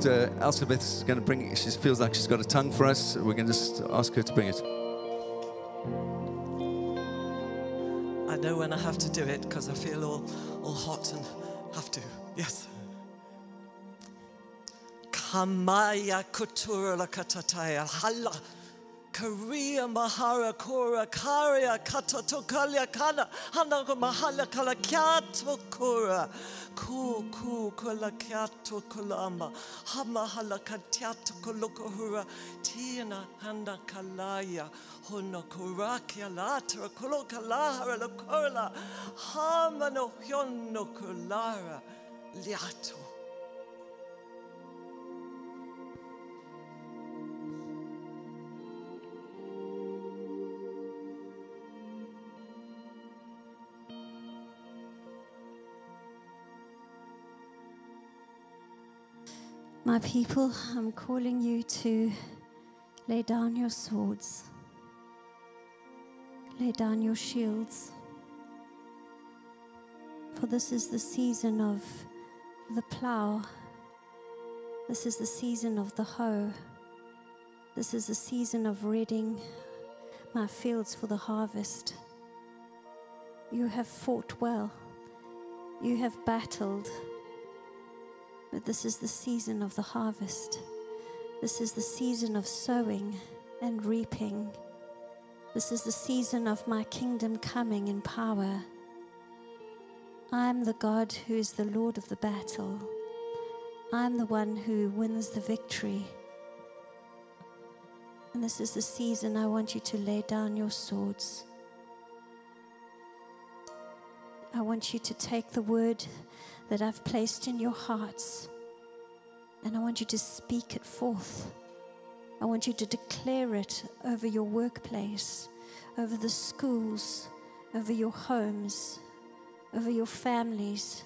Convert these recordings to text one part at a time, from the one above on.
Just uh, Elspeth's going to bring it. She feels like she's got a tongue for us. We're going to just ask her to bring it. I know when I have to do it because I feel all, all hot and have to. Yes. Kamaya kutura la katataya hala. Korea mahara kora karia katatokalia kana hanako mahala kala kura ku ku kala kyato kulama hama hala katyato kolokohura tina handa kalaya. Hono kurakia latra kolokalahara lokola hamano hyono kulara liato My people, I'm calling you to lay down your swords, lay down your shields. For this is the season of the plow, this is the season of the hoe, this is the season of reading my fields for the harvest. You have fought well, you have battled. But this is the season of the harvest. This is the season of sowing and reaping. This is the season of my kingdom coming in power. I am the God who is the Lord of the battle. I am the one who wins the victory. And this is the season I want you to lay down your swords. I want you to take the word that I've placed in your hearts and I want you to speak it forth. I want you to declare it over your workplace, over the schools, over your homes, over your families.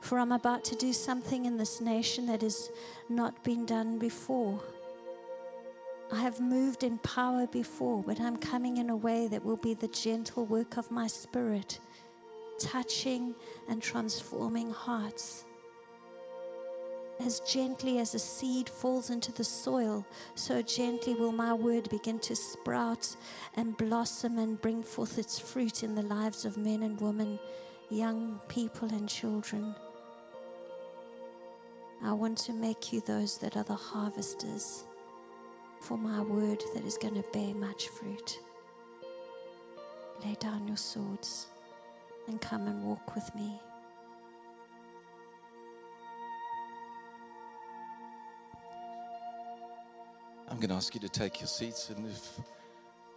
For I'm about to do something in this nation that has not been done before. I have moved in power before, but I'm coming in a way that will be the gentle work of my spirit, touching and transforming hearts. As gently as a seed falls into the soil, so gently will my word begin to sprout and blossom and bring forth its fruit in the lives of men and women, young people and children. I want to make you those that are the harvesters for my word that is going to bear much fruit. Lay down your swords and come and walk with me. I'm going to ask you to take your seats, and if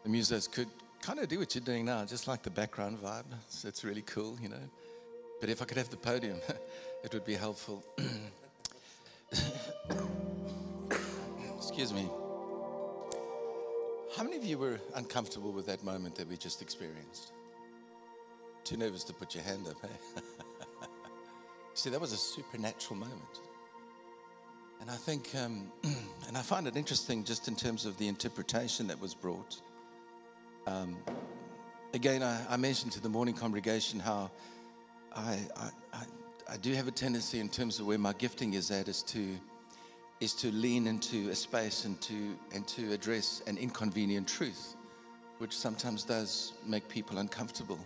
the musos could kind of do what you're doing now, just like the background vibe. So it's really cool, you know. But if I could have the podium, it would be helpful. Excuse me. How many of you were uncomfortable with that moment that we just experienced? Too nervous to put your hand up, eh? See, that was a supernatural moment. And I think, um, and I find it interesting just in terms of the interpretation that was brought. Um, again, I, I, mentioned to the morning congregation how I, I, I, I do have a tendency in terms of where my gifting is at is to, is to lean into a space and to, and to address an inconvenient truth, which sometimes does make people uncomfortable.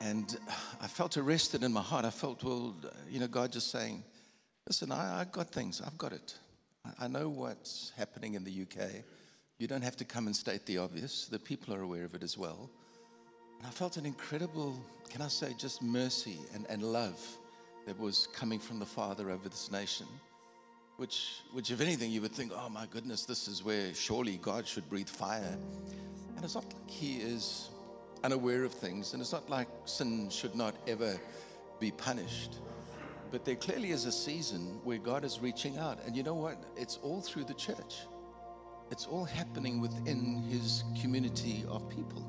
And I felt arrested in my heart. I felt, well, you know, God just saying, Listen, I, I got things. I've got it. I, I know what's happening in the UK. You don't have to come and state the obvious. The people are aware of it as well. And I felt an incredible, can I say, just mercy and, and love that was coming from the Father over this nation. Which, which, if anything, you would think, oh my goodness, this is where surely God should breathe fire. And it's not like He is unaware of things, and it's not like sin should not ever be punished. But there clearly is a season where God is reaching out. And you know what? It's all through the church, it's all happening within His community of people.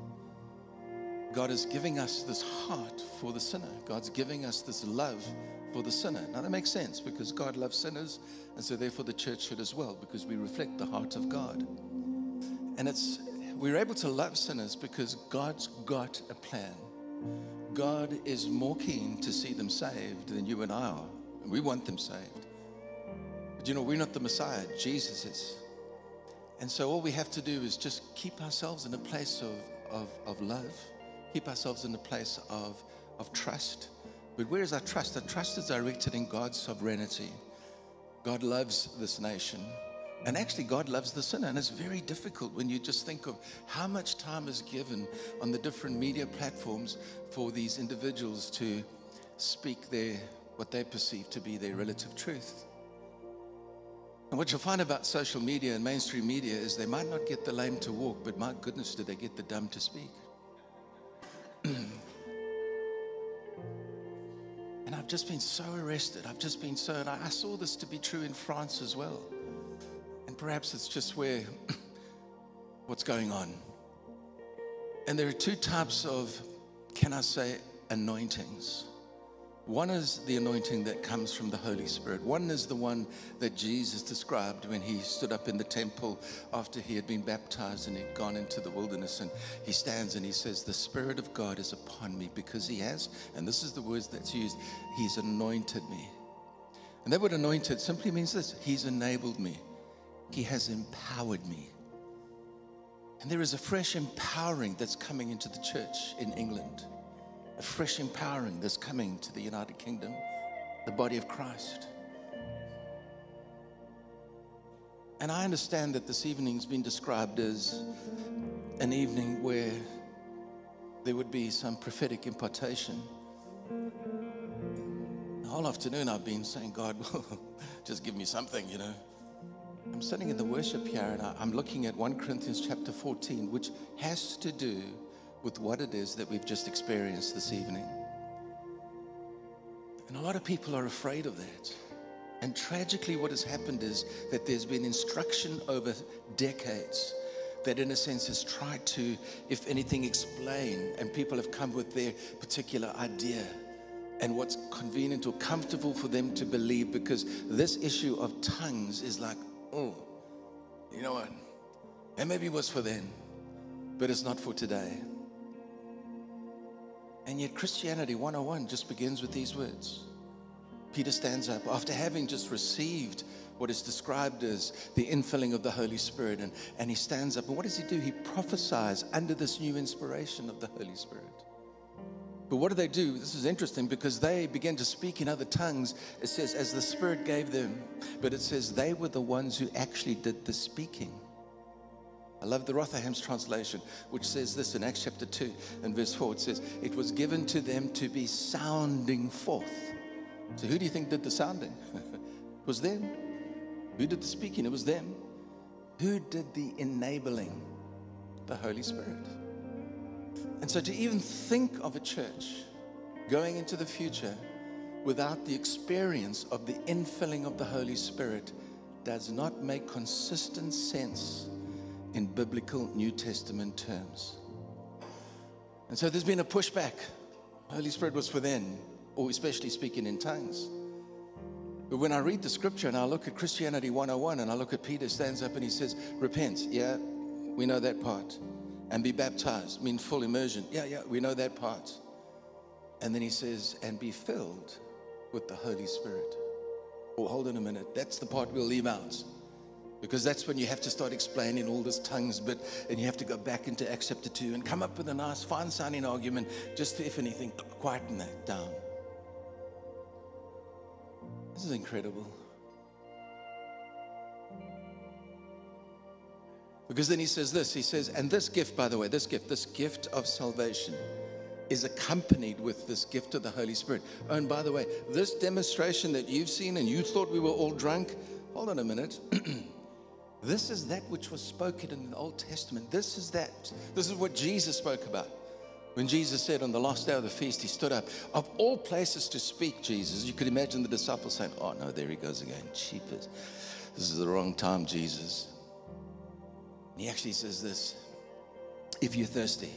God is giving us this heart for the sinner, God's giving us this love for the sinner. Now that makes sense because God loves sinners, and so therefore the church should as well because we reflect the heart of God. And it's we're able to love sinners because God's got a plan. God is more keen to see them saved than you and I are. We want them saved. But you know, we're not the Messiah, Jesus is. And so all we have to do is just keep ourselves in a place of, of, of love, keep ourselves in a place of, of trust. But where is our trust? Our trust is directed in God's sovereignty. God loves this nation. And actually, God loves the sinner. And it's very difficult when you just think of how much time is given on the different media platforms for these individuals to speak their, what they perceive to be their relative truth. And what you'll find about social media and mainstream media is they might not get the lame to walk, but my goodness, do they get the dumb to speak? and I've just been so arrested. I've just been so, and I saw this to be true in France as well. And perhaps it's just where what's going on. And there are two types of, can I say, anointings. One is the anointing that comes from the Holy Spirit. One is the one that Jesus described when he stood up in the temple after he had been baptized and he'd gone into the wilderness. And he stands and he says, The Spirit of God is upon me because he has, and this is the words that's used, he's anointed me. And that word anointed simply means this He's enabled me, He has empowered me. And there is a fresh empowering that's coming into the church in England a fresh empowering that's coming to the United Kingdom, the body of Christ. And I understand that this evening's been described as an evening where there would be some prophetic impartation. The whole afternoon I've been saying, God, just give me something, you know. I'm sitting in the worship here and I'm looking at 1 Corinthians chapter 14, which has to do with what it is that we've just experienced this evening. And a lot of people are afraid of that. And tragically, what has happened is that there's been instruction over decades that, in a sense, has tried to, if anything, explain, and people have come with their particular idea and what's convenient or comfortable for them to believe because this issue of tongues is like, oh, you know what? And maybe it was for then, but it's not for today. And yet, Christianity 101 just begins with these words. Peter stands up after having just received what is described as the infilling of the Holy Spirit, and, and he stands up. And what does he do? He prophesies under this new inspiration of the Holy Spirit. But what do they do? This is interesting because they begin to speak in other tongues. It says, as the Spirit gave them, but it says they were the ones who actually did the speaking. I love the Rotherham's translation, which says this in Acts chapter 2 and verse 4. It says, It was given to them to be sounding forth. So, who do you think did the sounding? it was them. Who did the speaking? It was them. Who did the enabling? The Holy Spirit. And so, to even think of a church going into the future without the experience of the infilling of the Holy Spirit does not make consistent sense in biblical New Testament terms. And so there's been a pushback. Holy Spirit was for then, or especially speaking in tongues. But when I read the scripture and I look at Christianity 101 and I look at Peter stands up and he says, Repent. Yeah, we know that part. And be baptized, mean full immersion. Yeah, yeah, we know that part. And then he says, And be filled with the Holy Spirit. Oh, hold on a minute. That's the part we'll leave out. Because that's when you have to start explaining all this tongues bit and you have to go back into Acts chapter 2 and come up with a nice, fine sounding argument just to, if anything, quieten that down. This is incredible. Because then he says this he says, and this gift, by the way, this gift, this gift of salvation is accompanied with this gift of the Holy Spirit. Oh, and by the way, this demonstration that you've seen and you thought we were all drunk, hold on a minute. This is that which was spoken in the Old Testament. This is that. This is what Jesus spoke about. When Jesus said on the last day of the feast, he stood up. Of all places to speak, Jesus, you could imagine the disciples saying, Oh, no, there he goes again. Cheapers. This is the wrong time, Jesus. He actually says this if you're thirsty.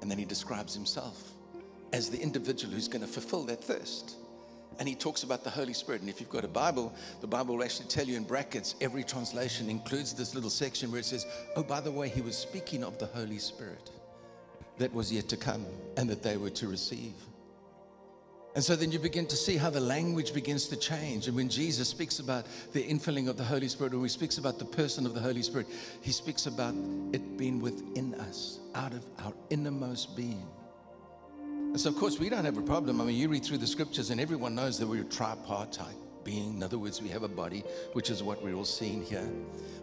And then he describes himself as the individual who's going to fulfill that thirst and he talks about the Holy Spirit. And if you've got a Bible, the Bible will actually tell you in brackets, every translation includes this little section where it says, Oh, by the way, he was speaking of the Holy Spirit that was yet to come and that they were to receive. And so then you begin to see how the language begins to change. And when Jesus speaks about the infilling of the Holy Spirit, when he speaks about the person of the Holy Spirit, he speaks about it being within us, out of our innermost being. And so, of course, we don't have a problem. I mean, you read through the scriptures, and everyone knows that we're a tripartite being. In other words, we have a body, which is what we're all seeing here.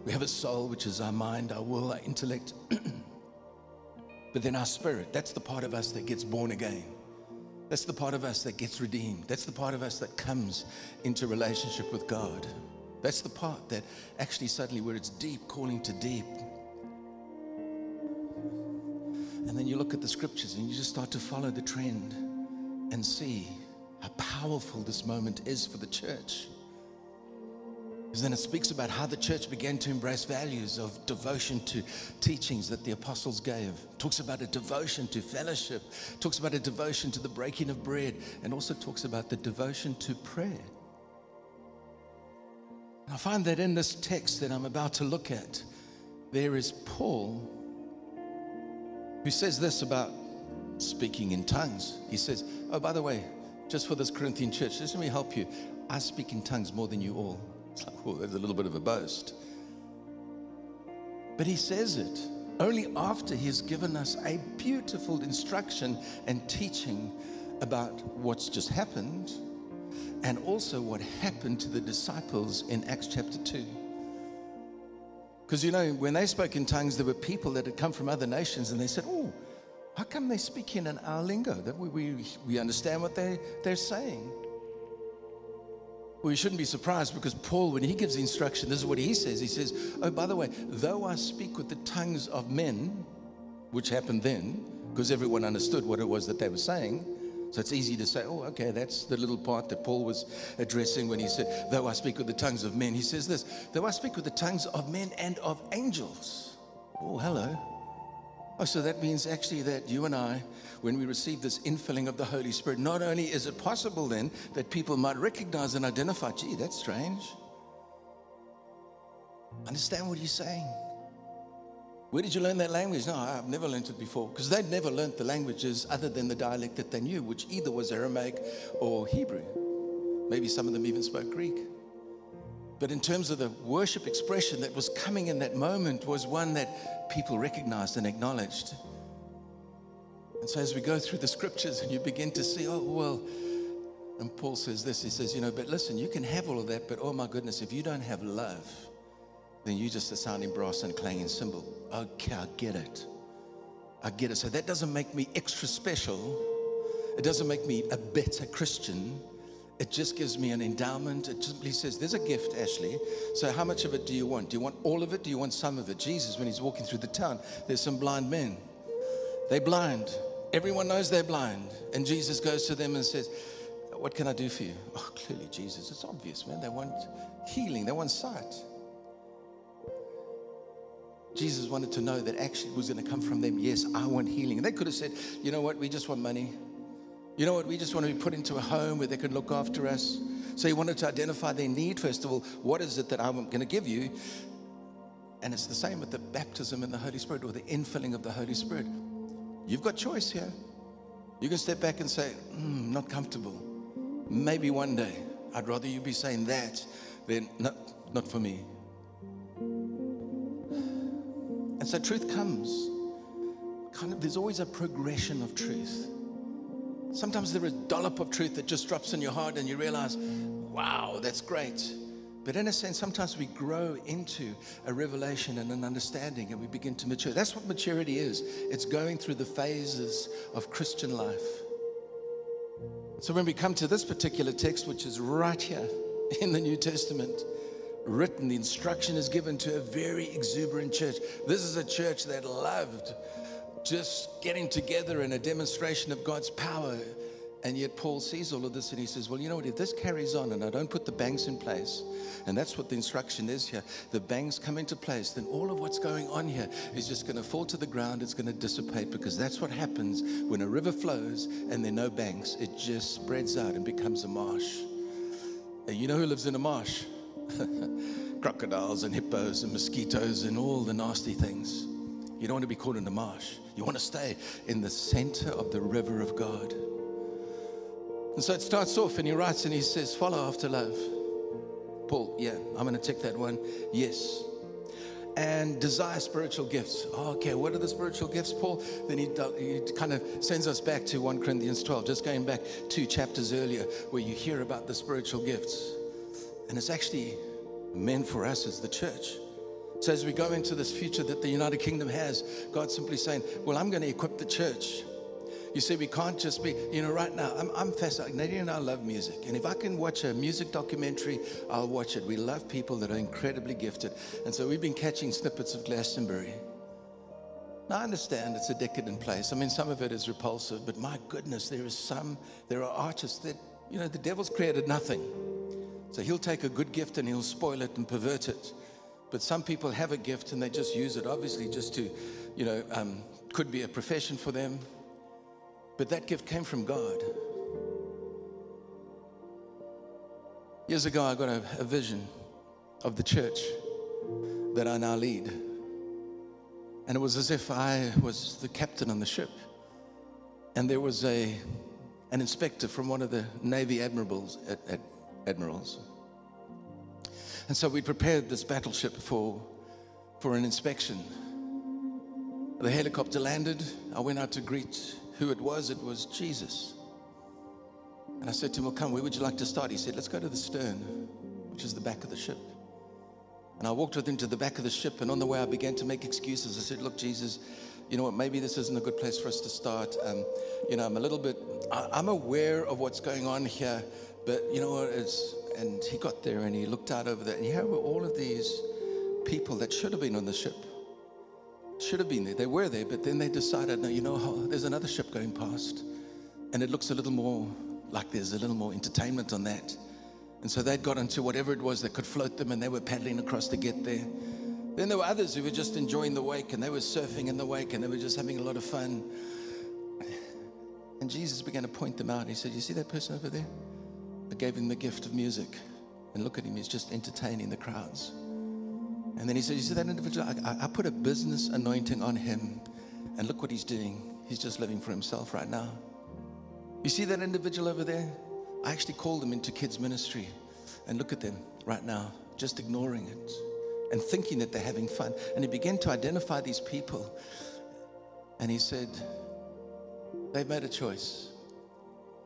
We have a soul, which is our mind, our will, our intellect. but then our spirit, that's the part of us that gets born again. That's the part of us that gets redeemed. That's the part of us that comes into relationship with God. That's the part that actually suddenly, where it's deep calling to deep. And then you look at the scriptures and you just start to follow the trend and see how powerful this moment is for the church. Because then it speaks about how the church began to embrace values of devotion to teachings that the apostles gave. It talks about a devotion to fellowship, it talks about a devotion to the breaking of bread, and also talks about the devotion to prayer. I find that in this text that I'm about to look at, there is Paul who says this about speaking in tongues. He says, Oh, by the way, just for this Corinthian church, just let me help you. I speak in tongues more than you all. It's like, oh, there's a little bit of a boast. But he says it only after he's given us a beautiful instruction and teaching about what's just happened and also what happened to the disciples in Acts chapter 2. Because you know, when they spoke in tongues, there were people that had come from other nations and they said, Oh, how come they speak in an our lingo? That we, we, we understand what they, they're saying. You shouldn't be surprised because Paul, when he gives instruction, this is what he says. He says, Oh, by the way, though I speak with the tongues of men, which happened then, because everyone understood what it was that they were saying. So it's easy to say, oh, okay, that's the little part that Paul was addressing when he said, though I speak with the tongues of men. He says this, though I speak with the tongues of men and of angels. Oh, hello. Oh, so that means actually that you and I, when we receive this infilling of the Holy Spirit, not only is it possible then that people might recognize and identify, gee, that's strange. Understand what he's saying. Where did you learn that language? No, I've never learned it before. Because they'd never learned the languages other than the dialect that they knew, which either was Aramaic or Hebrew. Maybe some of them even spoke Greek. But in terms of the worship expression that was coming in that moment was one that people recognized and acknowledged. And so as we go through the scriptures and you begin to see, oh, well, and Paul says this, he says, you know, but listen, you can have all of that, but oh my goodness, if you don't have love, then you're just a sounding brass and clanging cymbal. Okay, I get it. I get it. So that doesn't make me extra special. It doesn't make me a better Christian. It just gives me an endowment. It simply says, There's a gift, Ashley. So, how much of it do you want? Do you want all of it? Do you want some of it? Jesus, when he's walking through the town, there's some blind men. They're blind. Everyone knows they're blind. And Jesus goes to them and says, What can I do for you? Oh, clearly, Jesus. It's obvious, man. They want healing, they want sight. Jesus wanted to know that actually was going to come from them. Yes, I want healing. And they could have said, You know what? We just want money. You know what? We just want to be put into a home where they can look after us. So he wanted to identify their need, first of all. What is it that I'm going to give you? And it's the same with the baptism in the Holy Spirit or the infilling of the Holy Spirit. You've got choice here. You can step back and say, mm, not comfortable. Maybe one day. I'd rather you be saying that than not, not for me. And so truth comes. Kind of, there's always a progression of truth. Sometimes there is a dollop of truth that just drops in your heart and you realize, wow, that's great. But in a sense, sometimes we grow into a revelation and an understanding and we begin to mature. That's what maturity is it's going through the phases of Christian life. So when we come to this particular text, which is right here in the New Testament, written, the instruction is given to a very exuberant church. This is a church that loved just getting together in a demonstration of God's power. And yet Paul sees all of this and he says, Well, you know what? If this carries on and I don't put the banks in place, and that's what the instruction is here, the banks come into place, then all of what's going on here is just going to fall to the ground. It's going to dissipate because that's what happens when a river flows and there are no banks. It just spreads out and becomes a marsh. And you know who lives in a marsh? Crocodiles and hippos and mosquitoes and all the nasty things. You don't want to be caught in the marsh. You want to stay in the center of the river of God. And so it starts off, and he writes and he says, Follow after love. Paul, yeah, I'm going to tick that one. Yes. And desire spiritual gifts. Oh, okay, what are the spiritual gifts, Paul? Then he, he kind of sends us back to 1 Corinthians 12, just going back two chapters earlier, where you hear about the spiritual gifts. And it's actually meant for us as the church. So as we go into this future that the United Kingdom has, God's simply saying, Well, I'm going to equip the church. You see, we can't just be, you know, right now, I'm, I'm fascinated. Nadine and I love music. And if I can watch a music documentary, I'll watch it. We love people that are incredibly gifted. And so we've been catching snippets of Glastonbury. Now, I understand it's a decadent place. I mean, some of it is repulsive, but my goodness, there is some, there are artists that, you know, the devil's created nothing. So he'll take a good gift and he'll spoil it and pervert it. But some people have a gift and they just use it, obviously, just to, you know, um, could be a profession for them. But that gift came from God. Years ago, I got a, a vision of the church that I now lead. And it was as if I was the captain on the ship. And there was a, an inspector from one of the Navy admirals, ad, ad, admirals and so we prepared this battleship for, for an inspection. The helicopter landed. I went out to greet who it was. It was Jesus. And I said to him, Well, come, where would you like to start? He said, Let's go to the stern, which is the back of the ship. And I walked with him to the back of the ship. And on the way, I began to make excuses. I said, Look, Jesus, you know what? Maybe this isn't a good place for us to start. Um, you know, I'm a little bit, I, I'm aware of what's going on here, but you know what? It's, and he got there and he looked out over there, and here were all of these people that should have been on the ship. Should have been there. They were there, but then they decided, no, you know, oh, there's another ship going past, and it looks a little more like there's a little more entertainment on that. And so they'd got into whatever it was that could float them, and they were paddling across to get there. Then there were others who were just enjoying the wake, and they were surfing in the wake, and they were just having a lot of fun. And Jesus began to point them out. He said, You see that person over there? I gave him the gift of music. And look at him, he's just entertaining the crowds. And then he said, You see that individual? I, I, put a business anointing on him. And look what he's doing. He's just living for himself right now. You see that individual over there? I actually called them into kids' ministry. And look at them right now, just ignoring it and thinking that they're having fun. And he began to identify these people. And he said, They've made a choice.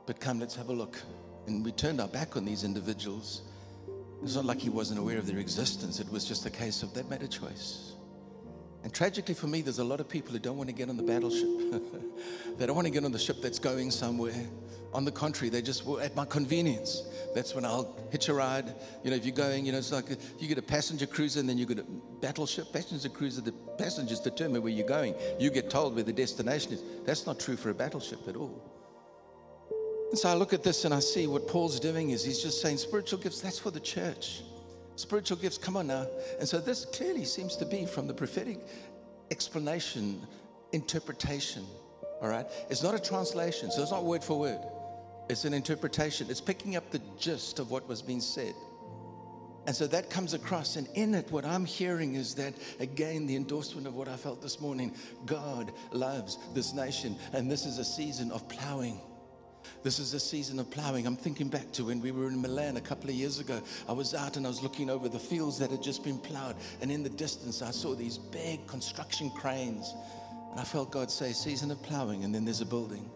But come, let's have a look. And we turned our back on these individuals. It's not like he wasn't aware of their existence. It was just a case of they made a choice. And tragically for me, there's a lot of people who don't want to get on the battleship. they don't want to get on the ship that's going somewhere. On the contrary, they just, well, at my convenience, that's when I'll hitch a ride. You know, if you're going, you know, it's like you get a passenger cruiser and then you get a battleship. Passenger cruiser, the passengers determine where you're going. You get told where the destination is. That's not true for a battleship at all. And so I look at this and I see what Paul's doing is he's just saying spiritual gifts, that's for the church. Spiritual gifts, come on now. And so this clearly seems to be from the prophetic explanation, interpretation. All right? It's not a translation, so it's not word for word. It's an interpretation. It's picking up the gist of what was being said. And so that comes across, and in it, what I'm hearing is that, again, the endorsement of what I felt this morning God loves this nation, and this is a season of plowing. This is a season of plowing. I'm thinking back to when we were in Milan a couple of years ago. I was out and I was looking over the fields that had just been plowed. And in the distance, I saw these big construction cranes. And I felt God say, Season of plowing. And then there's a building.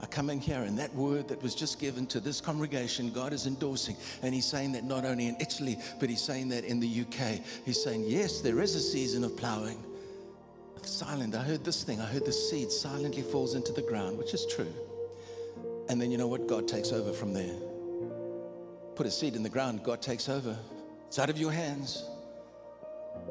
I come in here, and that word that was just given to this congregation, God is endorsing. And He's saying that not only in Italy, but He's saying that in the UK. He's saying, Yes, there is a season of plowing. Silent. I heard this thing. I heard the seed silently falls into the ground, which is true. And then you know what? God takes over from there. Put a seed in the ground, God takes over. It's out of your hands.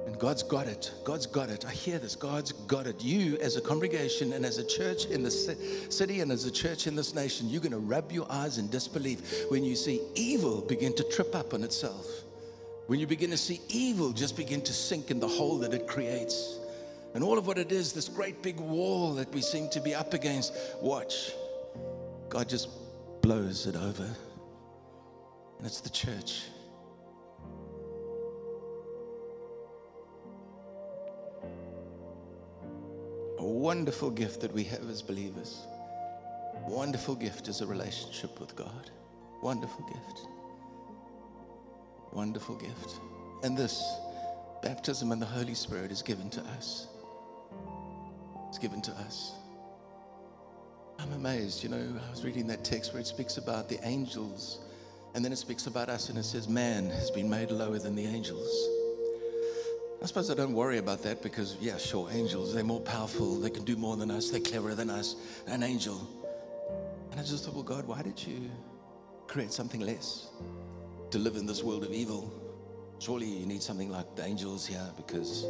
And God's got it. God's got it. I hear this. God's got it. You, as a congregation and as a church in the city and as a church in this nation, you're going to rub your eyes in disbelief when you see evil begin to trip up on itself. When you begin to see evil just begin to sink in the hole that it creates. And all of what it is, this great big wall that we seem to be up against, watch. God just blows it over. And it's the church. A wonderful gift that we have as believers. Wonderful gift is a relationship with God. Wonderful gift. Wonderful gift. And this baptism in the Holy Spirit is given to us. It's given to us. I'm amazed. You know, I was reading that text where it speaks about the angels and then it speaks about us and it says, Man has been made lower than the angels. I suppose I don't worry about that because, yeah, sure, angels, they're more powerful, they can do more than us, they're cleverer than us, an angel. And I just thought, well, God, why did you create something less to live in this world of evil? Surely you need something like the angels here because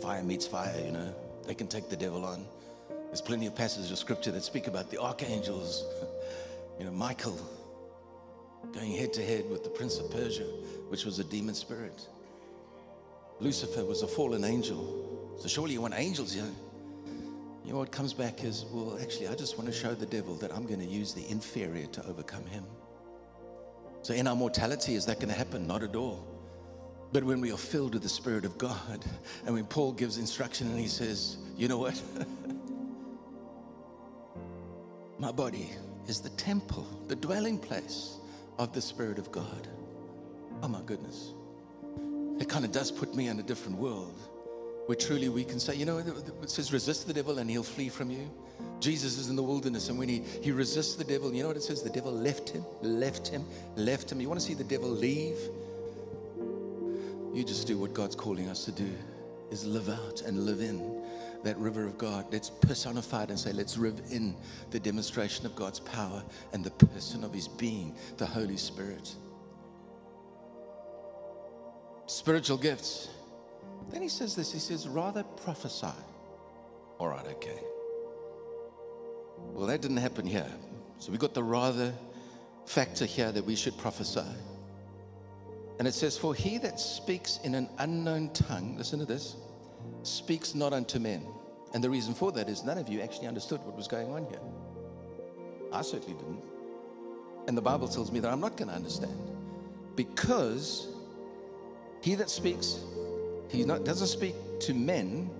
fire meets fire, you know, they can take the devil on. There's plenty of passages of scripture that speak about the archangels, you know, Michael going head to head with the prince of Persia, which was a demon spirit. Lucifer was a fallen angel. So surely you want angels here. You know what comes back is, well, actually, I just want to show the devil that I'm going to use the inferior to overcome him. So in our mortality, is that going to happen? Not at all. But when we are filled with the Spirit of God, and when Paul gives instruction and he says, you know what? My body is the temple, the dwelling place of the Spirit of God. Oh my goodness. It kind of does put me in a different world where truly we can say, you know, it says resist the devil and he'll flee from you. Jesus is in the wilderness and when he, he resists the devil, you know what it says? The devil left him, left him, left him. You want to see the devil leave? You just do what God's calling us to do is live out and live in that river of God. Let's personify it and say, let's live in the demonstration of God's power and the person of his being, the Holy Spirit. Spiritual gifts. Then he says this he says, rather prophesy. All right, okay. Well, that didn't happen here. So we got the rather factor here that we should prophesy. And it says, For he that speaks in an unknown tongue, listen to this, speaks not unto men. And the reason for that is none of you actually understood what was going on here. I certainly didn't. And the Bible tells me that I'm not going to understand because he that speaks, he not, doesn't speak to men,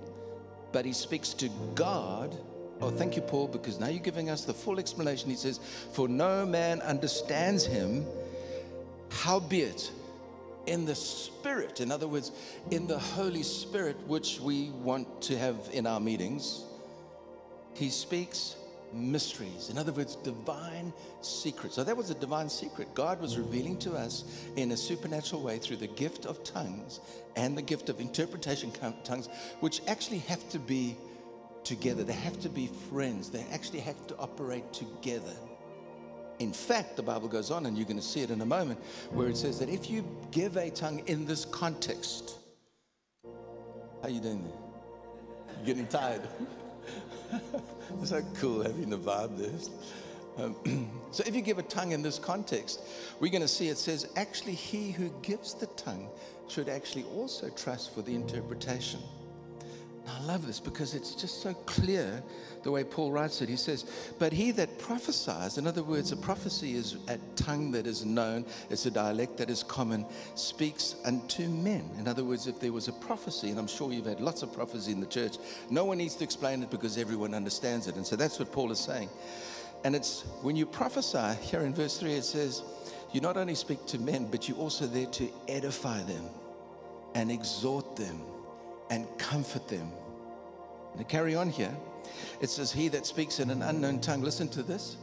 but he speaks to God. Oh, thank you, Paul, because now you're giving us the full explanation. He says, For no man understands him, howbeit in the Spirit, in other words, in the Holy Spirit, which we want to have in our meetings, He speaks mysteries. In other words, divine secrets. So that was a divine secret. God was revealing to us in a supernatural way through the gift of tongues and the gift of interpretation tongues, which actually have to be together. They have to be friends. They actually have to operate together. In fact, the Bible goes on, and you're going to see it in a moment, where it says that if you give a tongue in this context, how you doing there? You getting tired? it's so cool having the vibe there. Um, so if you give a tongue in this context, we're going to see it says actually he who gives the tongue should actually also trust for the interpretation. I love this because it's just so clear the way Paul writes it. He says, But he that prophesies, in other words, a prophecy is a tongue that is known, it's a dialect that is common, speaks unto men. In other words, if there was a prophecy, and I'm sure you've had lots of prophecy in the church, no one needs to explain it because everyone understands it. And so that's what Paul is saying. And it's when you prophesy, here in verse 3, it says, You not only speak to men, but you're also there to edify them and exhort them and comfort them. To carry on here, it says, He that speaks in an unknown tongue, listen to this,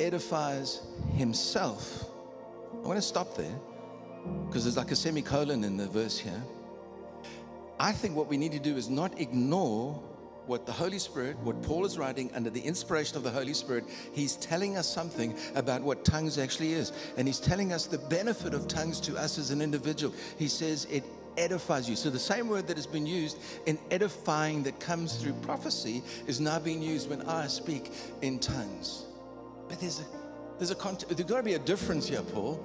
edifies himself. I want to stop there because there's like a semicolon in the verse here. I think what we need to do is not ignore what the Holy Spirit, what Paul is writing under the inspiration of the Holy Spirit, he's telling us something about what tongues actually is. And he's telling us the benefit of tongues to us as an individual. He says it edifies you. So the same word that has been used in edifying that comes through prophecy is now being used when I speak in tongues. But there's a there's a there's got to be a difference here, Paul.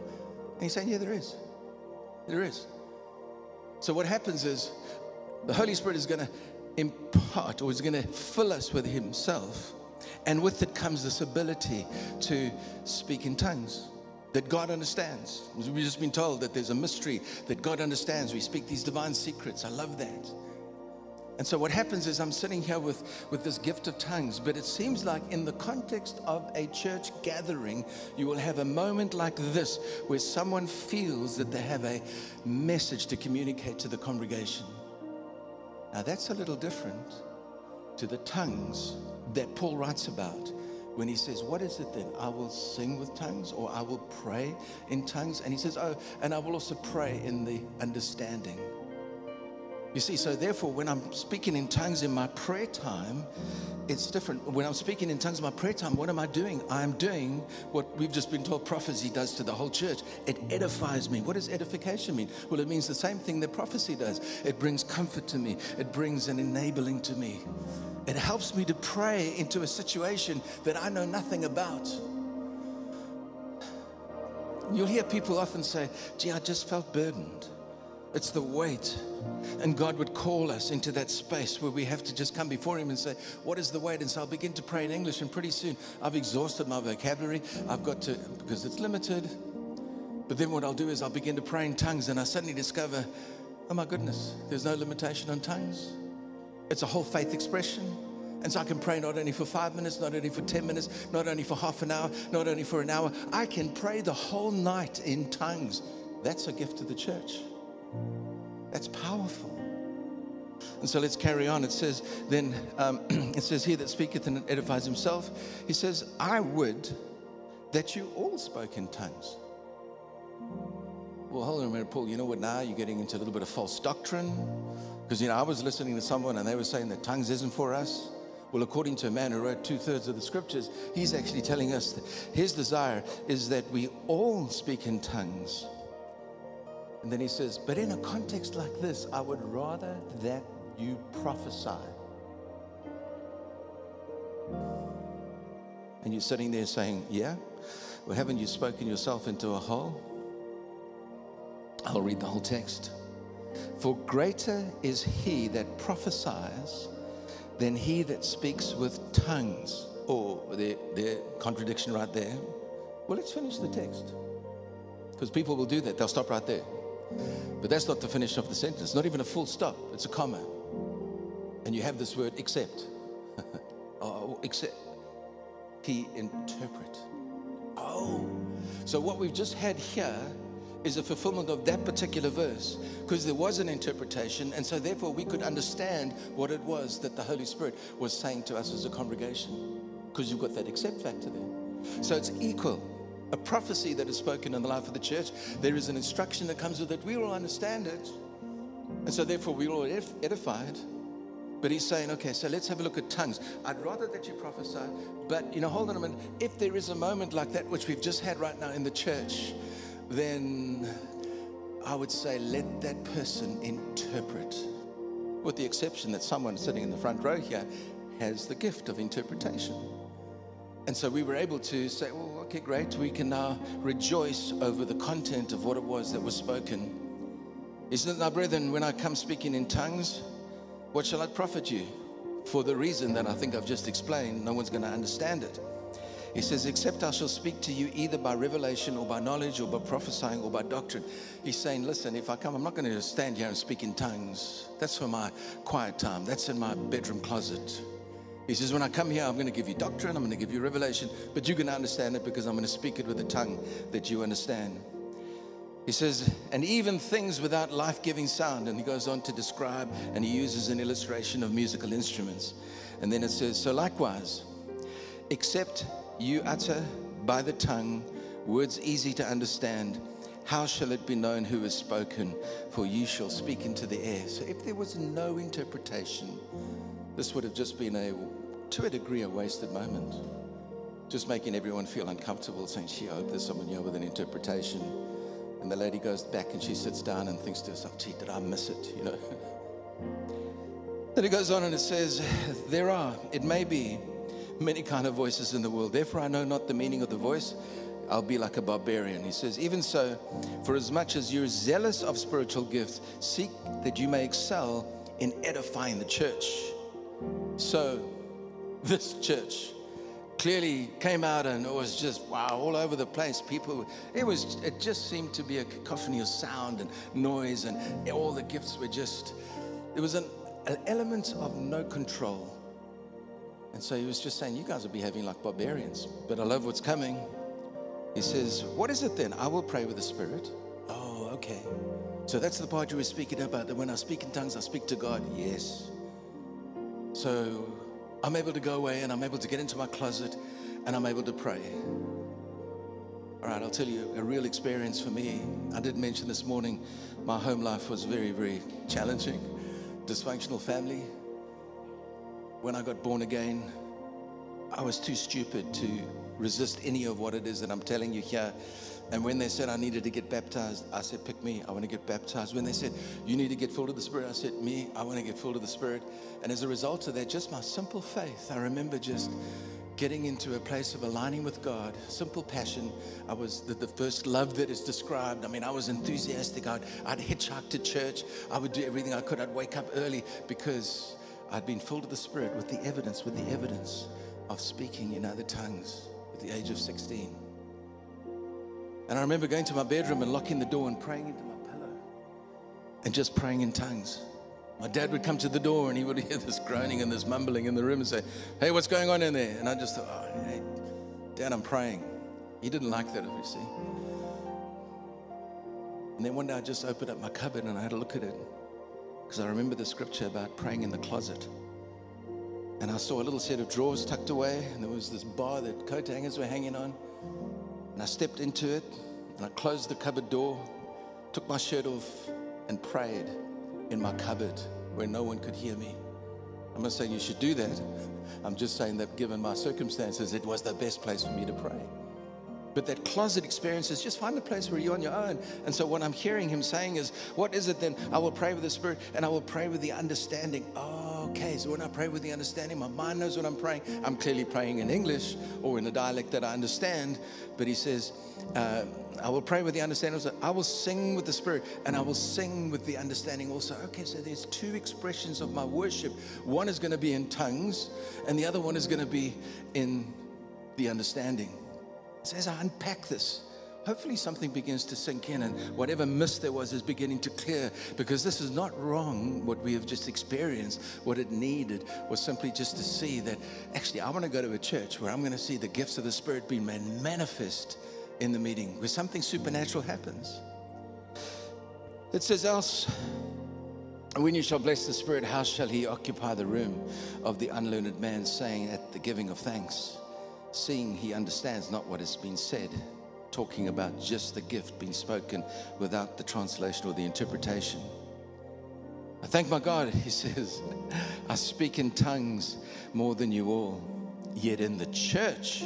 And he's saying, yeah, there is. There is. So what happens is the Holy Spirit is going to impart or is going to fill us with himself. And with it comes this ability to speak in tongues that God understands. We've just been told that there's a mystery that God understands. We speak these divine secrets. I love that. And so what happens is I'm sitting here with, with this gift of tongues, but it seems like in the context of a church gathering, you will have a moment like this where someone feels that they have a message to communicate to the congregation. Now that's a little different to the tongues that Paul writes about when he says, What is it then? I will sing with tongues or I will pray in tongues. And he says, Oh, and I will also pray in the understanding. You see, so therefore, when I'm speaking in tongues in my prayer time, it's different. When I'm speaking in tongues in my prayer time, what am I doing? I'm doing what we've just been told prophecy does to the whole church. It edifies me. What does edification mean? Well, it means the same thing that prophecy does. It brings comfort to me, it brings an enabling to me. It helps me to pray into a situation that I know nothing about. You'll hear people often say, gee, I just felt burdened. It's the weight. And God would call us into that space where we have to just come before Him and say, What is the weight? And so I'll begin to pray in English, and pretty soon I've exhausted my vocabulary. I've got to, because it's limited. But then what I'll do is I'll begin to pray in tongues, and I suddenly discover, Oh my goodness, there's no limitation on tongues. It's a whole faith expression. And so I can pray not only for five minutes, not only for 10 minutes, not only for half an hour, not only for an hour. I can pray the whole night in tongues. That's a gift to the church. That's powerful. And so let's carry on. It says, then, um, it says, He that speaketh and edifies himself, he says, I would that you all spoke in tongues. Well, hold on a minute, Paul. You know what? Now you're getting into a little bit of false doctrine. Because, you know, I was listening to someone and they were saying that tongues isn't for us. Well, according to a man who wrote two thirds of the scriptures, he's actually telling us that his desire is that we all speak in tongues. And then he says, But in a context like this, I would rather that you prophesy. And you're sitting there saying, Yeah? Well, haven't you spoken yourself into a hole? I'll read the whole text. For greater is he that prophesies than he that speaks with tongues. Or oh, the, the contradiction right there. Well, let's finish the text. Because people will do that, they'll stop right there. But that's not the finish of the sentence, not even a full stop, it's a comma. And you have this word except. oh, oh except. He interpret. Oh. So what we've just had here is a fulfillment of that particular verse because there was an interpretation and so therefore we could understand what it was that the Holy Spirit was saying to us as a congregation because you've got that except factor there. So it's equal a prophecy that is spoken in the life of the church. There is an instruction that comes with it. We all understand it. And so, therefore, we're all edified. But he's saying, okay, so let's have a look at tongues. I'd rather that you prophesy, but, you know, hold on a minute. If there is a moment like that, which we've just had right now in the church, then I would say let that person interpret, with the exception that someone sitting in the front row here has the gift of interpretation. And so we were able to say, well, okay, great. We can now rejoice over the content of what it was that was spoken. Isn't it, my brethren, when I come speaking in tongues, what shall I profit you? For the reason that I think I've just explained, no one's going to understand it. He says, Except I shall speak to you either by revelation or by knowledge or by prophesying or by doctrine. He's saying, Listen, if I come, I'm not going to stand here and speak in tongues. That's for my quiet time, that's in my bedroom closet. He says, When I come here, I'm going to give you doctrine, I'm going to give you revelation, but you're going to understand it because I'm going to speak it with a tongue that you understand. He says, and even things without life giving sound. And he goes on to describe and he uses an illustration of musical instruments. And then it says, So likewise, except you utter by the tongue words easy to understand, how shall it be known who has spoken? For you shall speak into the air. So if there was no interpretation, this would have just been a, to a degree, a wasted moment. Just making everyone feel uncomfortable, saying, Gee, I hope there's someone here with an interpretation. And the lady goes back and she sits down and thinks to herself, Gee, did I miss it? You know? then it goes on and it says, There are, it may be, many kind of voices in the world. Therefore, I know not the meaning of the voice. I'll be like a barbarian. He says, Even so, for as much as you're zealous of spiritual gifts, seek that you may excel in edifying the church. So, this church clearly came out and it was just wow all over the place people it was it just seemed to be a cacophony of sound and noise and all the gifts were just it was an an element of no control. And so he was just saying, You guys are behaving like barbarians. But I love what's coming. He says, What is it then? I will pray with the Spirit. Oh, okay. So that's the part you were speaking about that when I speak in tongues, I speak to God. Yes. So I'm able to go away and I'm able to get into my closet and I'm able to pray. All right, I'll tell you a real experience for me. I did mention this morning my home life was very, very challenging, dysfunctional family. When I got born again, I was too stupid to resist any of what it is that I'm telling you here. And when they said I needed to get baptized, I said, Pick me, I want to get baptized. When they said, You need to get filled with the Spirit, I said, Me, I want to get filled with the Spirit. And as a result of that, just my simple faith, I remember just getting into a place of aligning with God, simple passion. I was the, the first love that is described. I mean, I was enthusiastic. I'd, I'd hitchhike to church. I would do everything I could. I'd wake up early because I'd been filled with the Spirit with the evidence, with the evidence of speaking in other tongues at the age of 16. And I remember going to my bedroom and locking the door and praying into my pillow and just praying in tongues. My dad would come to the door and he would hear this groaning and this mumbling in the room and say, Hey, what's going on in there? And I just thought, Oh, hey, Dad, I'm praying. He didn't like that, see. And then one day I just opened up my cupboard and I had a look at it because I remember the scripture about praying in the closet. And I saw a little set of drawers tucked away, and there was this bar that coat hangers were hanging on. And I stepped into it, and I closed the cupboard door, took my shirt off, and prayed in my cupboard where no one could hear me. I'm not saying you should do that. I'm just saying that given my circumstances, it was the best place for me to pray. But that closet experience is just find a place where you're on your own. And so, what I'm hearing him saying is, What is it then? I will pray with the Spirit and I will pray with the understanding. Oh, okay. So, when I pray with the understanding, my mind knows what I'm praying. I'm clearly praying in English or in a dialect that I understand. But he says, uh, I will pray with the understanding. Also. I will sing with the Spirit and I will sing with the understanding also. Okay, so there's two expressions of my worship. One is going to be in tongues, and the other one is going to be in the understanding. So as I unpack this, hopefully something begins to sink in and whatever mist there was is beginning to clear because this is not wrong what we have just experienced. What it needed was simply just to see that actually I want to go to a church where I'm going to see the gifts of the Spirit being manifest in the meeting, where something supernatural happens. It says, else. When you shall bless the Spirit, how shall he occupy the room of the unlearned man, saying at the giving of thanks? Seeing he understands not what has been said, talking about just the gift being spoken without the translation or the interpretation. I thank my God, he says, I speak in tongues more than you all. Yet in the church,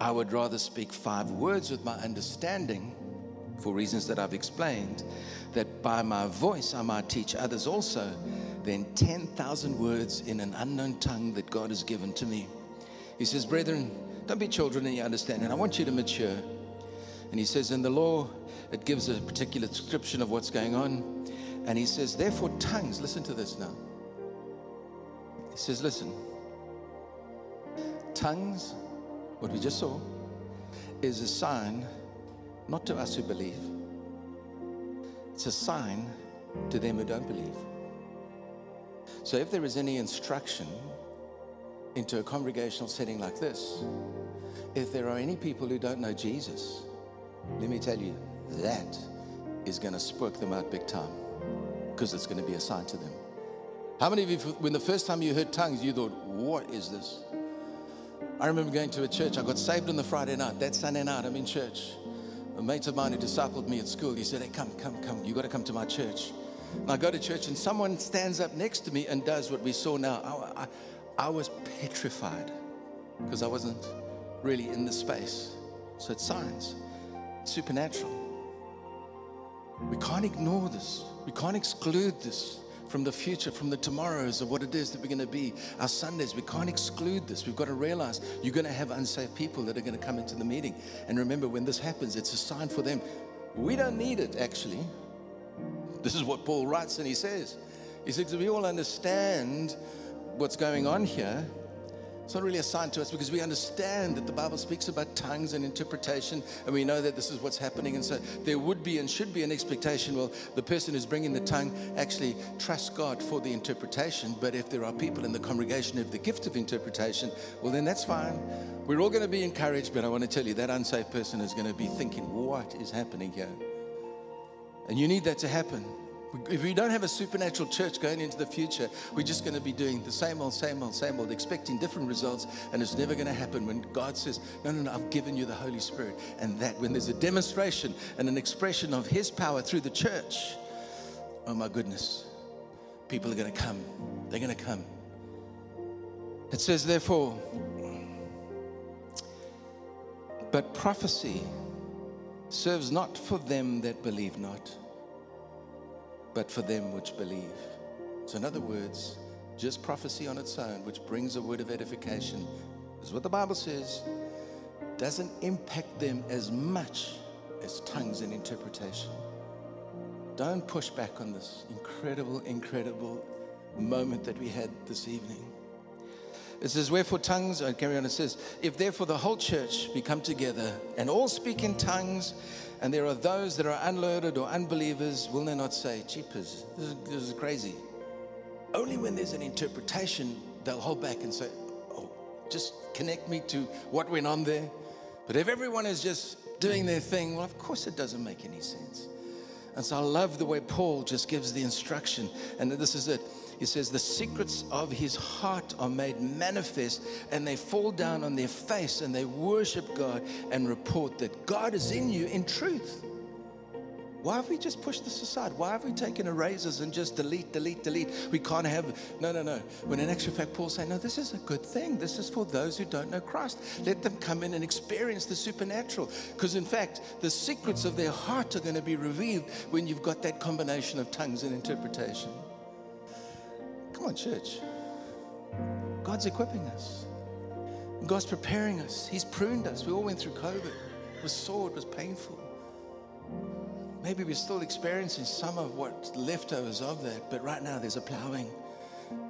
I would rather speak five words with my understanding, for reasons that I've explained, that by my voice I might teach others also, than 10,000 words in an unknown tongue that God has given to me. He says, Brethren, don't be children in your understanding. I want you to mature. And he says, in the law, it gives a particular description of what's going on. And he says, therefore, tongues, listen to this now. He says, listen, tongues, what we just saw, is a sign not to us who believe, it's a sign to them who don't believe. So if there is any instruction into a congregational setting like this, if there are any people who don't know Jesus, let me tell you, that is going to spook them out big time because it's going to be a sign to them. How many of you, when the first time you heard tongues, you thought, what is this? I remember going to a church. I got saved on the Friday night. That Sunday night, I'm in church. A mate of mine who discipled me at school, he said, Hey, come, come, come. You got to come to my church. And I go to church, and someone stands up next to me and does what we saw now. I, I, I was petrified because I wasn't really in the space. So it's science, it's supernatural. We can't ignore this. We can't exclude this from the future, from the tomorrows of what it is that we're going to be. Our Sundays, we can't exclude this. We've got to realize you're going to have unsaved people that are going to come into the meeting. And remember, when this happens, it's a sign for them. We don't need it, actually. This is what Paul writes and he says. He says, We all understand what's going on here. It's not really assigned to us because we understand that the Bible speaks about tongues and interpretation, and we know that this is what's happening. And so there would be and should be an expectation. Well, the person who's bringing the tongue actually trusts God for the interpretation. But if there are people in the congregation who have the gift of interpretation, well, then that's fine. We're all going to be encouraged, but I want to tell you that unsaved person is going to be thinking, what is happening here? And you need that to happen. If we don't have a supernatural church going into the future, we're just going to be doing the same old, same old, same old, expecting different results, and it's never going to happen when God says, No, no, no, I've given you the Holy Spirit. And that when there's a demonstration and an expression of His power through the church, oh my goodness, people are going to come. They're going to come. It says, therefore, but prophecy serves not for them that believe not but for them which believe. So, in other words, just prophecy on its own, which brings a word of edification, is what the Bible says, doesn't impact them as much as tongues and interpretation. Don't push back on this incredible, incredible moment that we had this evening. It says, Wherefore tongues, I carry on, it says, If therefore the whole church be come together and all speak in tongues, and there are those that are unlearned or unbelievers, will they not say, Jeepers, this is, this is crazy? Only when there's an interpretation, they'll hold back and say, Oh, just connect me to what went on there. But if everyone is just doing their thing, well, of course it doesn't make any sense. And so I love the way Paul just gives the instruction. And this is it. He says, The secrets of his heart are made manifest, and they fall down on their face and they worship God and report that God is in you in truth. Why have we just pushed this aside? Why have we taken erasers and just delete, delete, delete? We can't have, no, no, no. When in actual fact, Paul's saying, no, this is a good thing. This is for those who don't know Christ. Let them come in and experience the supernatural. Because in fact, the secrets of their heart are going to be revealed when you've got that combination of tongues and interpretation. Come on, church. God's equipping us. God's preparing us. He's pruned us. We all went through COVID. It was sore, it was painful. Maybe we're still experiencing some of what leftovers of that, but right now there's a plowing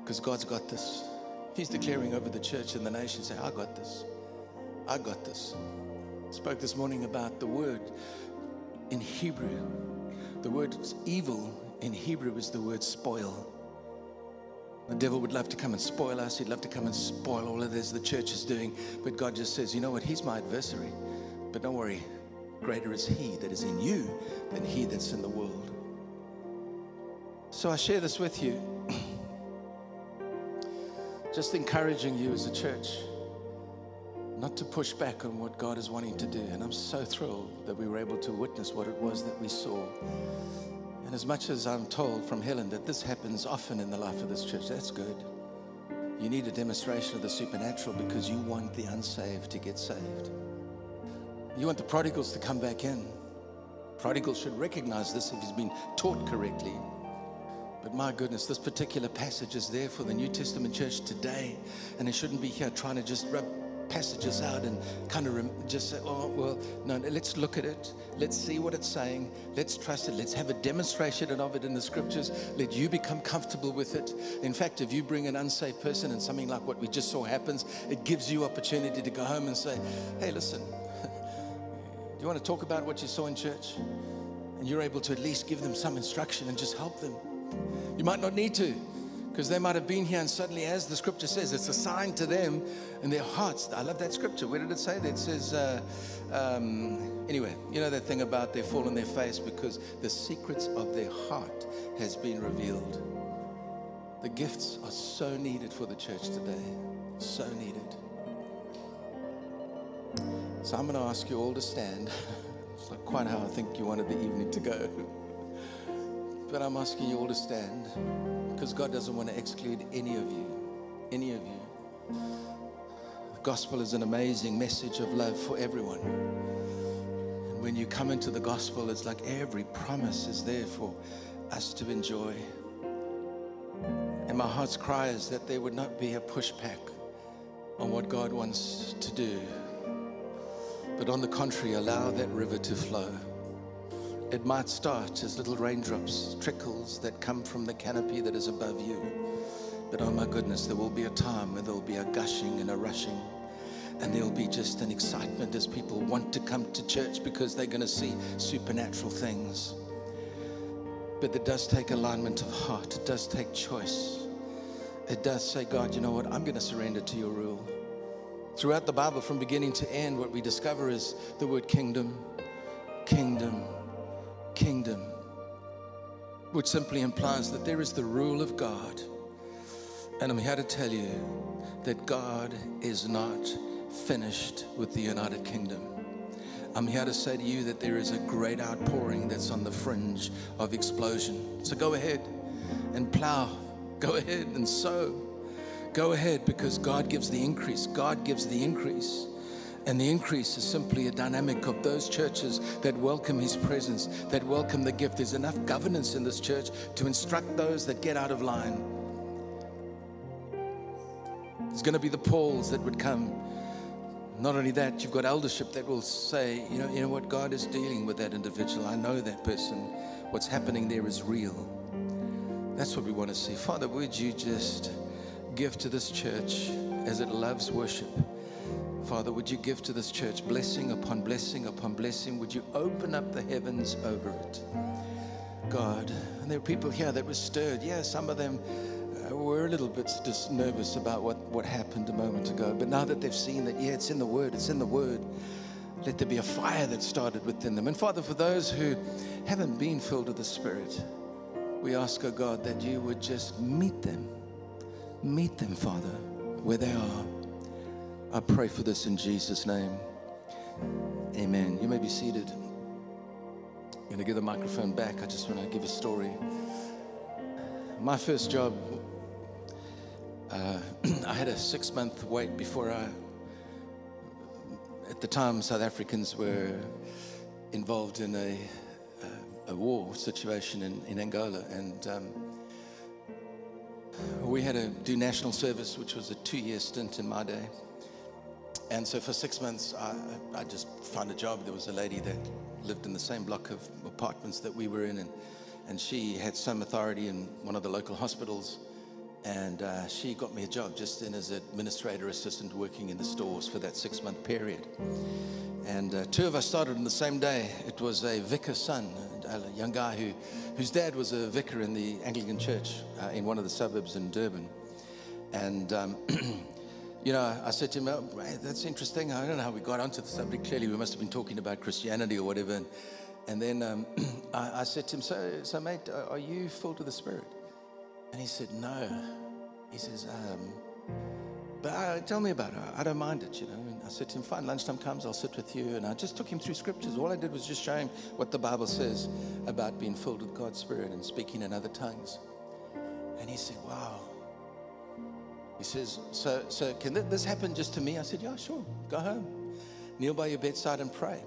because God's got this. He's declaring over the church and the nation, say, I got this. I got this. Spoke this morning about the word in Hebrew. The word evil in Hebrew is the word spoil. The devil would love to come and spoil us. He'd love to come and spoil all of this the church is doing. But God just says, you know what? He's my adversary. But don't worry. Greater is he that is in you than he that's in the world. So I share this with you. just encouraging you as a church not to push back on what God is wanting to do. And I'm so thrilled that we were able to witness what it was that we saw. And as much as I'm told from Helen that this happens often in the life of this church, that's good. You need a demonstration of the supernatural because you want the unsaved to get saved. You want the prodigals to come back in. Prodigals should recognize this if he's been taught correctly. But my goodness, this particular passage is there for the New Testament church today, and it shouldn't be here trying to just rub passages out and kind of rem- just say, oh, well, no, let's look at it. Let's see what it's saying. Let's trust it. Let's have a demonstration of it in the scriptures. Let you become comfortable with it. In fact, if you bring an unsaved person and something like what we just saw happens, it gives you opportunity to go home and say, hey, listen, you want to talk about what you saw in church? And you're able to at least give them some instruction and just help them. You might not need to because they might have been here and suddenly, as the scripture says, it's a sign to them in their hearts. I love that scripture. Where did it say that? It says, uh, um, anyway, you know that thing about they fall on their face because the secrets of their heart has been revealed. The gifts are so needed for the church today. So needed. So I'm going to ask you all to stand. It's not quite how I think you wanted the evening to go. But I'm asking you all to stand because God doesn't want to exclude any of you. Any of you. The gospel is an amazing message of love for everyone. And when you come into the gospel, it's like every promise is there for us to enjoy. And my heart's cry is that there would not be a pushback on what God wants to do, but on the contrary, allow that river to flow. It might start as little raindrops, trickles that come from the canopy that is above you. But oh my goodness, there will be a time where there will be a gushing and a rushing. And there'll be just an excitement as people want to come to church because they're going to see supernatural things. But it does take alignment of heart, it does take choice. It does say, God, you know what? I'm going to surrender to your rule. Throughout the Bible, from beginning to end, what we discover is the word kingdom, kingdom, kingdom, which simply implies that there is the rule of God. And I'm here to tell you that God is not finished with the United Kingdom. I'm here to say to you that there is a great outpouring that's on the fringe of explosion. So go ahead and plow, go ahead and sow. Go ahead because God gives the increase. God gives the increase. And the increase is simply a dynamic of those churches that welcome His presence, that welcome the gift. There's enough governance in this church to instruct those that get out of line. There's going to be the Pauls that would come. Not only that, you've got eldership that will say, you know, you know what, God is dealing with that individual. I know that person. What's happening there is real. That's what we want to see. Father, would you just give to this church as it loves worship? Father, would you give to this church blessing upon blessing upon blessing? Would you open up the heavens over it? God, and there are people here that were stirred. Yeah, some of them uh, were a little bit just nervous about what, what happened a moment ago. But now that they've seen that, yeah, it's in the Word, it's in the Word, let there be a fire that started within them. And Father, for those who haven't been filled with the Spirit, we ask, oh God, that you would just meet them. Meet them, Father, where they are. I pray for this in Jesus' name. Amen. You may be seated. I'm going to give the microphone back. I just want to give a story. My first job, uh, I had a six month wait before I, at the time, South Africans were involved in a, a, a war situation in, in Angola. And um, we had to do national service, which was a two year stint in my day. And so for six months, I, I just found a job. There was a lady that lived in the same block of apartments that we were in, and, and she had some authority in one of the local hospitals. And uh, she got me a job just in as administrator assistant working in the stores for that six month period. And uh, two of us started on the same day. It was a vicar's son, a young guy who, whose dad was a vicar in the Anglican church uh, in one of the suburbs in Durban. And um, you know, I said to him, oh, that's interesting. I don't know how we got onto the subject. Clearly, we must have been talking about Christianity or whatever. And, and then um, I, I, said to him, so, so mate, are you filled with the Spirit? And he said, no. He says, um, but uh, tell me about it. I don't mind it, you know. I said to him, fine, lunchtime comes, I'll sit with you. And I just took him through scriptures. All I did was just show him what the Bible says about being filled with God's Spirit and speaking in other tongues. And he said, wow. He says, so, so can this happen just to me? I said, yeah, sure. Go home. Kneel by your bedside and pray.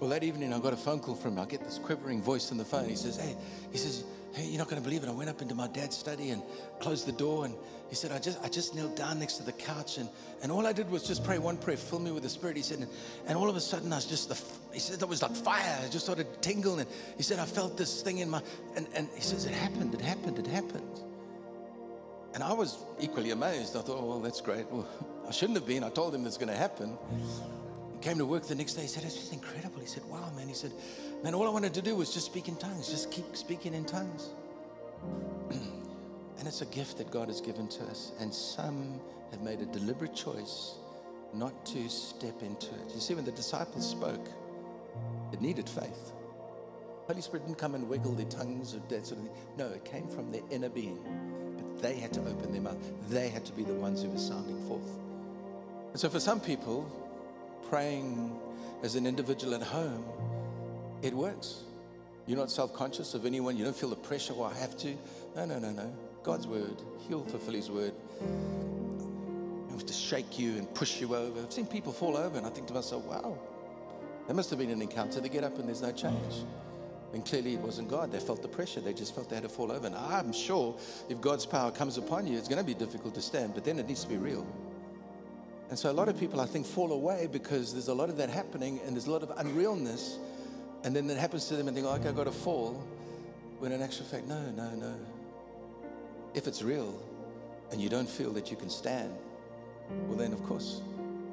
Well, that evening I got a phone call from him. I get this quivering voice on the phone. He says, hey, he says, hey, you're not going to believe it. I went up into my dad's study and closed the door. And he said, I just, I just knelt down next to the couch. And, and all I did was just pray one prayer, fill me with the Spirit. He said, and, and all of a sudden I was just, the, he said, that was like fire. I just started tingling. And he said, I felt this thing in my, and, and he says, it happened, it happened, it happened. And I was equally amazed. I thought, oh, well, that's great. Well, I shouldn't have been. I told him it's going to happen. He came to work the next day. He said, it's just incredible. He said, wow, man. He said, man, all I wanted to do was just speak in tongues, just keep speaking in tongues. and it's a gift that God has given to us. And some have made a deliberate choice not to step into it. You see, when the disciples spoke, it needed faith. Holy Spirit didn't come and wiggle their tongues or that sort of thing. No, it came from their inner being. But they had to open their mouth. They had to be the ones who were sounding forth. And so for some people, praying as an individual at home, it works. You're not self conscious of anyone. You don't feel the pressure, well, I have to. No, no, no, no. God's word, He'll fulfill His word. He have to shake you and push you over. I've seen people fall over, and I think to myself, wow, there must have been an encounter. They get up and there's no change. And clearly it wasn't God. They felt the pressure. They just felt they had to fall over. And I'm sure if God's power comes upon you, it's going to be difficult to stand, but then it needs to be real. And so a lot of people, I think, fall away because there's a lot of that happening and there's a lot of unrealness. And then it happens to them and they go, like, I've got to fall. When in actual fact, no, no, no. If it's real, and you don't feel that you can stand, well, then, of course,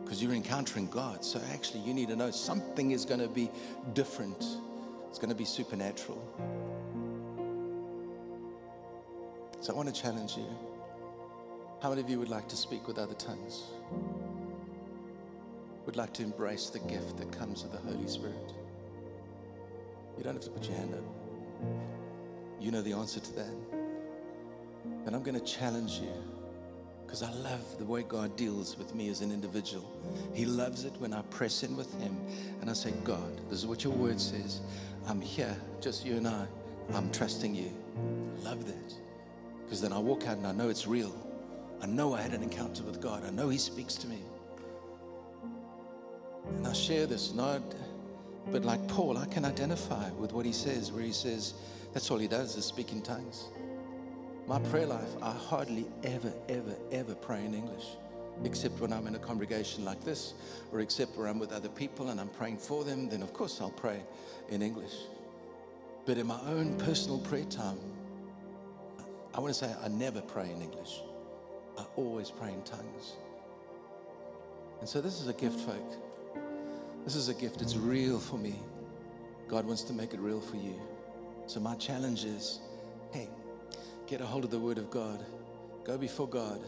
because you're encountering God. So actually, you need to know something is going to be different, it's going to be supernatural. So I want to challenge you. How many of you would like to speak with other tongues? Would like to embrace the gift that comes with the Holy Spirit? You don't have to put your hand up. You know the answer to that. And I'm going to challenge you because I love the way God deals with me as an individual. He loves it when I press in with Him and I say, God, this is what your word says. I'm here, just you and I. I'm trusting you. I love that. Because then I walk out and I know it's real. I know I had an encounter with God. I know He speaks to me. And I share this, not, but like Paul, I can identify with what he says, where he says, that's all he does is speak in tongues. My prayer life, I hardly ever, ever, ever pray in English, except when I'm in a congregation like this, or except where I'm with other people and I'm praying for them, then of course I'll pray in English. But in my own personal prayer time, I want to say I never pray in English. I always pray in tongues. And so this is a gift, folk. This is a gift. It's real for me. God wants to make it real for you. So my challenge is hey, get a hold of the Word of God. Go before God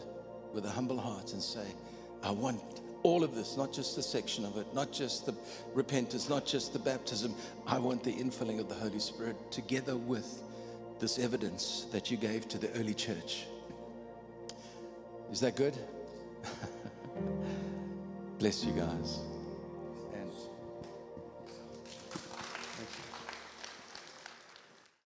with a humble heart and say, I want all of this, not just the section of it, not just the repentance, not just the baptism. I want the infilling of the Holy Spirit together with this evidence that you gave to the early church. Is that good? Bless you guys.